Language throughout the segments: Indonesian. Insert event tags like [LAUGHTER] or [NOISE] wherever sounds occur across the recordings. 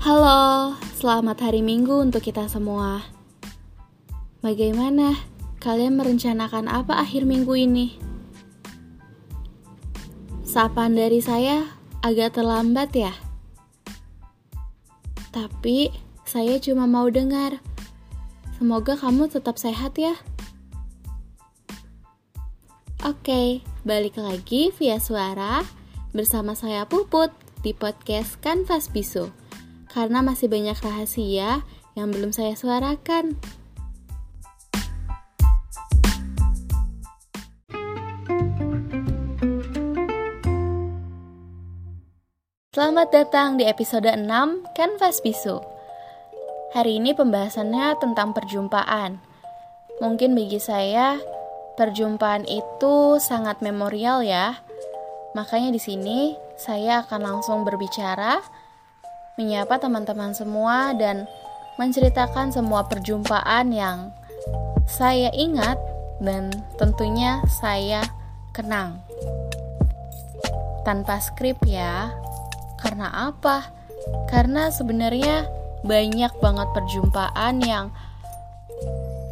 Halo, selamat hari Minggu untuk kita semua. Bagaimana? Kalian merencanakan apa akhir minggu ini? Sapaan dari saya agak terlambat ya. Tapi saya cuma mau dengar. Semoga kamu tetap sehat ya. Oke, balik lagi via suara bersama saya Puput di podcast Kanvas Bisu karena masih banyak rahasia yang belum saya suarakan. Selamat datang di episode 6 Canvas Bisu. Hari ini pembahasannya tentang perjumpaan. Mungkin bagi saya perjumpaan itu sangat memorial ya. Makanya di sini saya akan langsung berbicara menyapa teman-teman semua dan menceritakan semua perjumpaan yang saya ingat dan tentunya saya kenang. Tanpa skrip ya. Karena apa? Karena sebenarnya banyak banget perjumpaan yang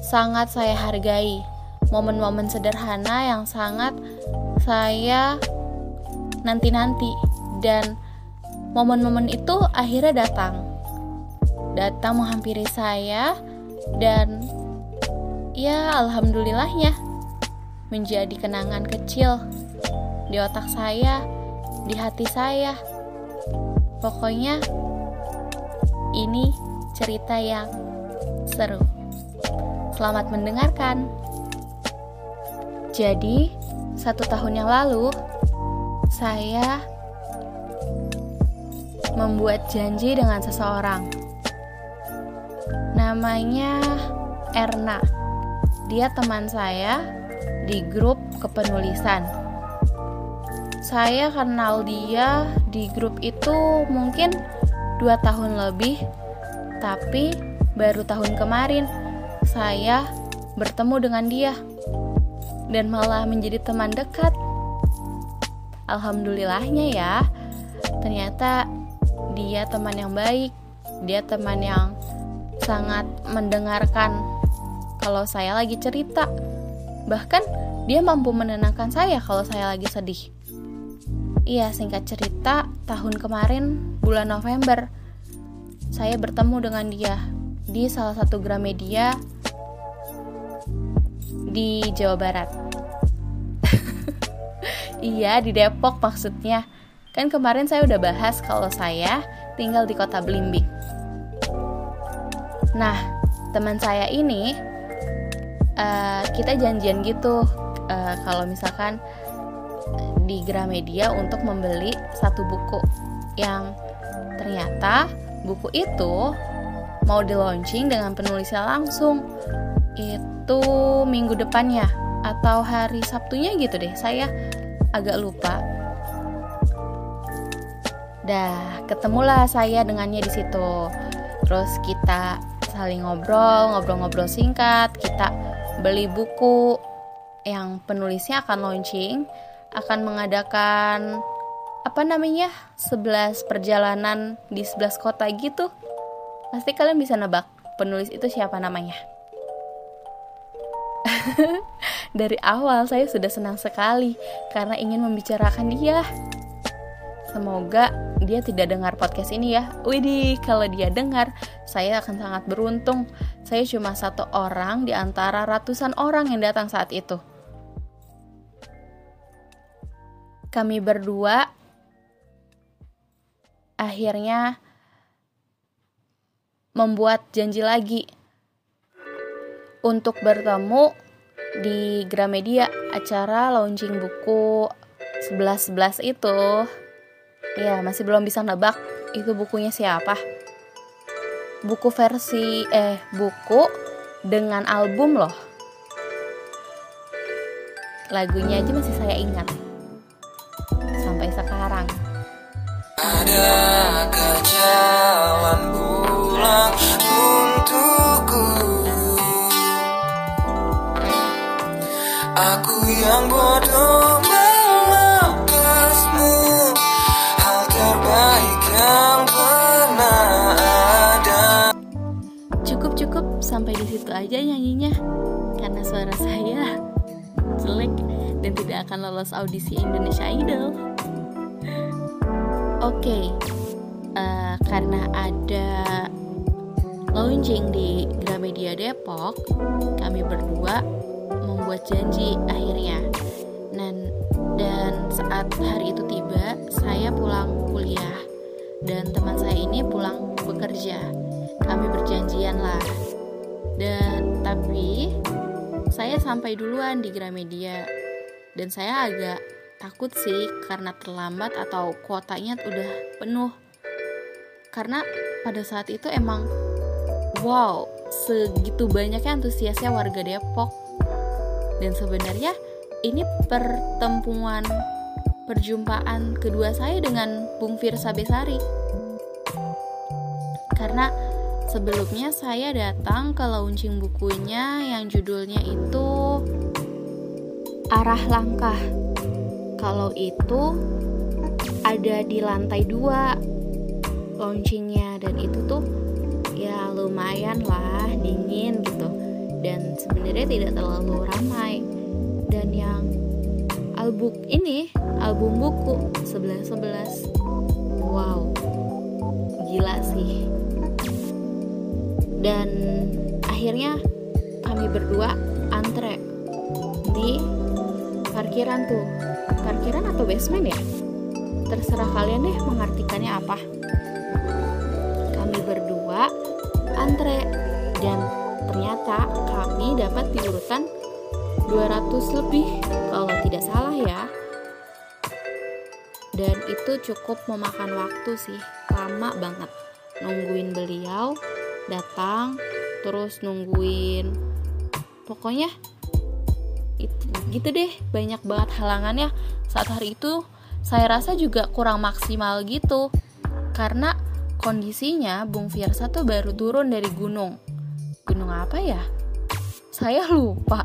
sangat saya hargai. Momen-momen sederhana yang sangat saya nanti-nanti dan momen-momen itu akhirnya datang. Datang menghampiri saya dan ya alhamdulillahnya menjadi kenangan kecil di otak saya, di hati saya. Pokoknya ini cerita yang seru. Selamat mendengarkan. Jadi, satu tahun yang lalu, saya membuat janji dengan seseorang. Namanya Erna. Dia teman saya di grup kepenulisan. Saya kenal dia di grup itu mungkin dua tahun lebih, tapi baru tahun kemarin saya bertemu dengan dia dan malah menjadi teman dekat. Alhamdulillahnya ya, ternyata dia teman yang baik, dia teman yang sangat mendengarkan kalau saya lagi cerita. Bahkan dia mampu menenangkan saya kalau saya lagi sedih. Iya, singkat cerita, tahun kemarin bulan November saya bertemu dengan dia di salah satu Gramedia di Jawa Barat. [LAUGHS] iya, di Depok maksudnya. Kan kemarin saya udah bahas kalau saya tinggal di kota Blimbing. Nah, teman saya ini uh, kita janjian gitu uh, kalau misalkan di Gramedia untuk membeli satu buku yang ternyata buku itu mau di launching dengan penulisnya langsung. Itu minggu depannya atau hari Sabtunya gitu deh. Saya agak lupa Dah, ketemulah saya dengannya di situ. Terus kita saling ngobrol, ngobrol-ngobrol singkat, kita beli buku yang penulisnya akan launching, akan mengadakan apa namanya? 11 perjalanan di 11 kota gitu. Pasti kalian bisa nebak penulis itu siapa namanya. [LAUGHS] Dari awal saya sudah senang sekali karena ingin membicarakan dia. Semoga dia tidak dengar podcast ini ya. Widih, kalau dia dengar, saya akan sangat beruntung. Saya cuma satu orang di antara ratusan orang yang datang saat itu. Kami berdua akhirnya membuat janji lagi untuk bertemu di Gramedia acara launching buku 11-11 itu. Ya, masih belum bisa nebak itu bukunya siapa. Buku versi eh buku dengan album loh. Lagunya aja masih saya ingat. Sampai sekarang. Ada aja nyanyinya karena suara saya jelek dan tidak akan lolos audisi Indonesia Idol. Oke, okay, uh, eh, karena ada launching di Gramedia Depok, kami berdua membuat janji akhirnya. Dan dan saat hari itu tiba, saya pulang kuliah dan teman saya ini pulang bekerja. Kami berjanjian lah. Dan tapi saya sampai duluan di Gramedia dan saya agak takut sih karena terlambat atau kuotanya udah penuh. Karena pada saat itu emang wow, segitu banyaknya antusiasnya warga Depok. Dan sebenarnya ini pertemuan perjumpaan kedua saya dengan Bung Firsa Besari. Karena sebelumnya saya datang ke launching bukunya yang judulnya itu Arah Langkah. Kalau itu ada di lantai dua launchingnya dan itu tuh ya lumayan lah dingin gitu. Dan sebenarnya tidak terlalu ramai. Dan yang album ini album buku 1111 wow gila sih dan akhirnya kami berdua antre di parkiran tuh. Parkiran atau basement ya? Terserah kalian deh mengartikannya apa. Kami berdua antre dan ternyata kami dapat di urutan 200 lebih kalau tidak salah ya. Dan itu cukup memakan waktu sih lama banget nungguin beliau datang terus nungguin. Pokoknya itu gitu deh banyak banget halangannya. Saat hari itu saya rasa juga kurang maksimal gitu. Karena kondisinya Bung Fiersa tuh baru turun dari gunung. Gunung apa ya? Saya lupa.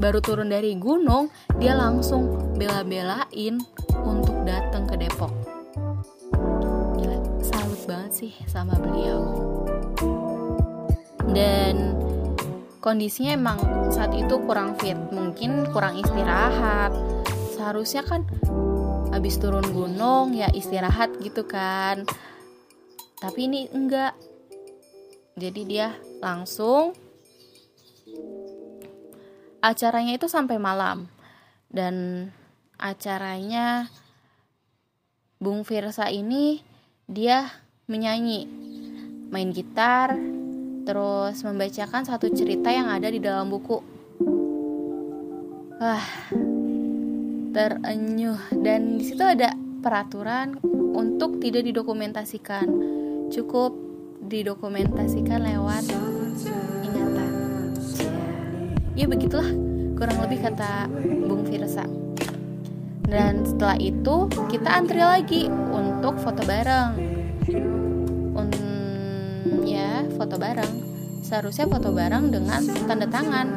Baru turun dari gunung dia langsung bela-belain untuk datang ke Depok banget sih sama beliau. Dan kondisinya emang saat itu kurang fit mungkin kurang istirahat. Seharusnya kan habis turun gunung ya istirahat gitu kan. Tapi ini enggak. Jadi dia langsung acaranya itu sampai malam. Dan acaranya Bung Firsa ini dia menyanyi, main gitar, terus membacakan satu cerita yang ada di dalam buku. Wah, terenyuh. Dan di situ ada peraturan untuk tidak didokumentasikan, cukup didokumentasikan lewat ya begitulah kurang lebih kata Bung Firsa. Dan setelah itu kita antri lagi untuk foto bareng ya foto bareng. Seharusnya foto bareng dengan tanda tangan.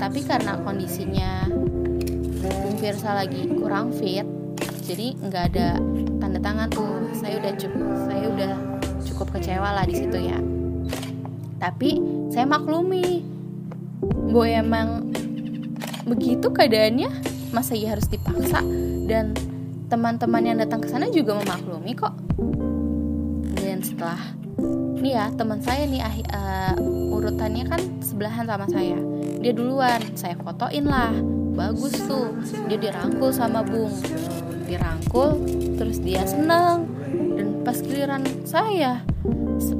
Tapi karena kondisinya Bung Firsa lagi kurang fit jadi nggak ada tanda tangan tuh. Saya udah cukup saya udah cukup kecewa lah di situ ya. Tapi saya maklumi Boy emang begitu keadaannya masa ia harus dipaksa? Dan teman-teman yang datang ke sana juga memaklumi kok. Dan setelah nih ya teman saya nih uh, urutannya kan sebelahan sama saya. Dia duluan saya fotoin lah. Bagus tuh. Dia dirangkul sama bung. Dirangkul terus dia seneng. Dan pas giliran saya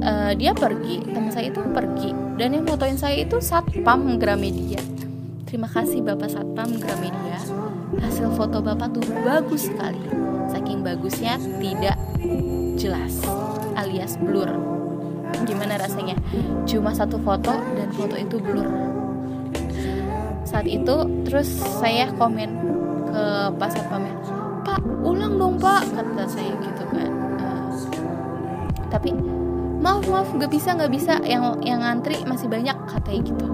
uh, dia pergi teman saya itu pergi. Dan yang fotoin saya itu satpam Gramedia. Terima kasih bapak satpam Gramedia. Hasil foto bapak tuh bagus sekali. Saking bagusnya tidak jelas alias blur gimana rasanya? Cuma satu foto dan foto itu blur. Saat itu terus saya komen ke pak satpamnya pak ulang dong pak kata saya gitu kan. Uh, tapi maaf maaf gak bisa gak bisa. Yang yang ngantri masih banyak katanya gitu.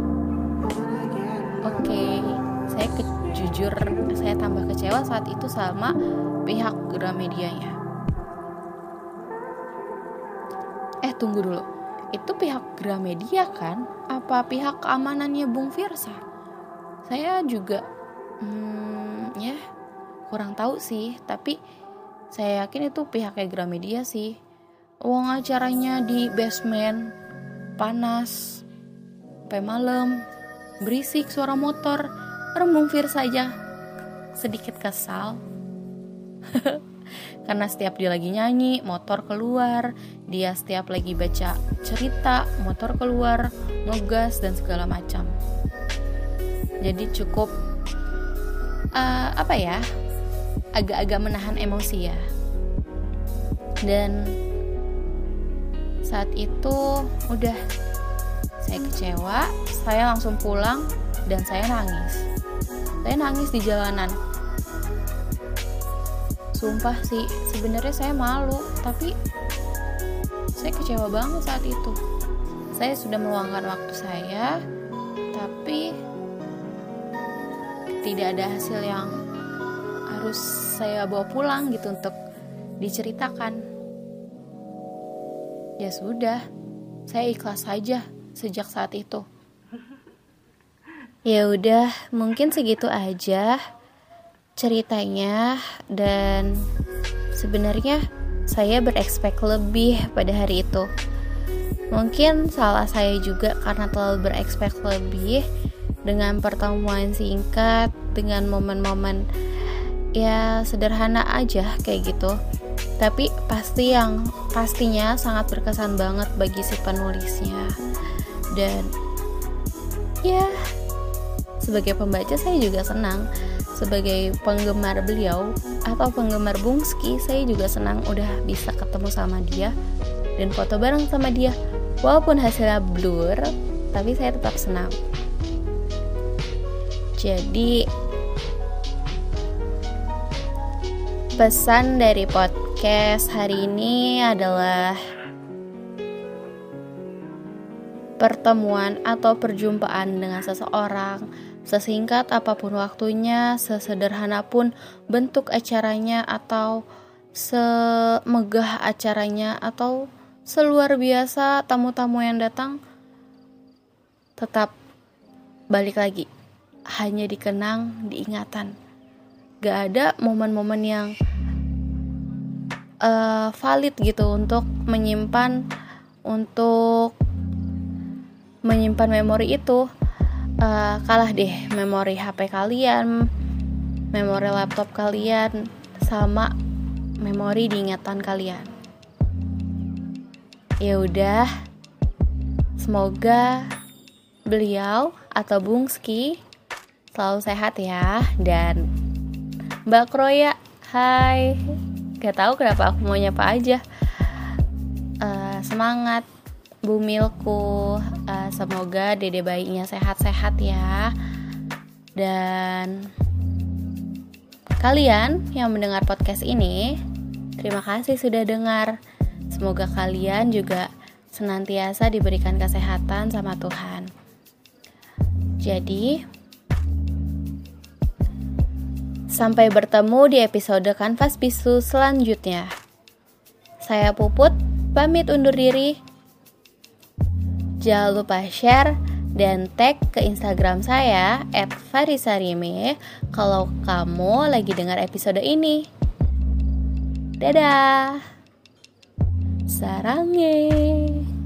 Oke okay, saya ke, jujur saya tambah kecewa saat itu sama pihak Gramedianya. eh tunggu dulu. Itu pihak Gramedia kan? Apa pihak keamanannya Bung Firsa? Saya juga hmm, ya kurang tahu sih tapi saya yakin itu pihaknya Gramedia sih. Uang acaranya di basement panas sampai malam berisik suara motor. Rembung Fir saja sedikit kesal [LAUGHS] karena setiap dia lagi nyanyi motor keluar. Dia setiap lagi baca cerita motor keluar ngegas dan segala macam. Jadi cukup uh, apa ya agak-agak menahan emosi ya. Dan saat itu udah saya kecewa saya langsung pulang dan saya nangis. Saya nangis di jalanan sumpah sih sebenarnya saya malu tapi saya kecewa banget saat itu. Saya sudah meluangkan waktu saya tapi tidak ada hasil yang harus saya bawa pulang gitu untuk diceritakan. Ya sudah saya ikhlas saja sejak saat itu. [LAUGHS] Ya udah mungkin segitu aja ceritanya dan sebenarnya saya berekspek lebih pada hari itu. Mungkin salah saya juga karena terlalu berekspek lebih dengan pertemuan singkat, dengan momen-momen ya sederhana aja kayak gitu. Tapi pasti yang pastinya sangat berkesan banget bagi si penulisnya. Dan ya sebagai pembaca saya juga senang sebagai penggemar beliau atau penggemar Bungski saya juga senang udah bisa ketemu sama dia dan foto bareng sama dia. Walaupun hasilnya blur tapi saya tetap senang. Jadi pesan dari podcast hari ini adalah pertemuan atau perjumpaan dengan seseorang Sesingkat apa pun waktunya, sesederhana pun bentuk acaranya atau semegah acaranya atau seluar biasa tamu-tamu yang datang tetap balik lagi. Hanya dikenang diingatan. Gak ada momen-momen yang uh, valid gitu untuk menyimpan untuk menyimpan memori itu uh, kalah deh memori HP kalian, memori laptop kalian, sama memori diingatan kalian. Ya udah, semoga beliau atau Bungski selalu sehat ya dan Mbak Kroya, hai. Gak tahu kenapa aku mau nyapa aja. Uh, semangat bumilku uh, semoga dede bayinya sehat-sehat ya. Dan kalian yang mendengar podcast ini terima kasih sudah dengar. Semoga kalian juga senantiasa diberikan kesehatan sama Tuhan. Jadi sampai bertemu di episode kanvas bisu selanjutnya. Saya Puput pamit undur diri Jangan lupa share dan tag ke Instagram saya @farisarime kalau kamu lagi dengar episode ini. Dadah. Sarangnya.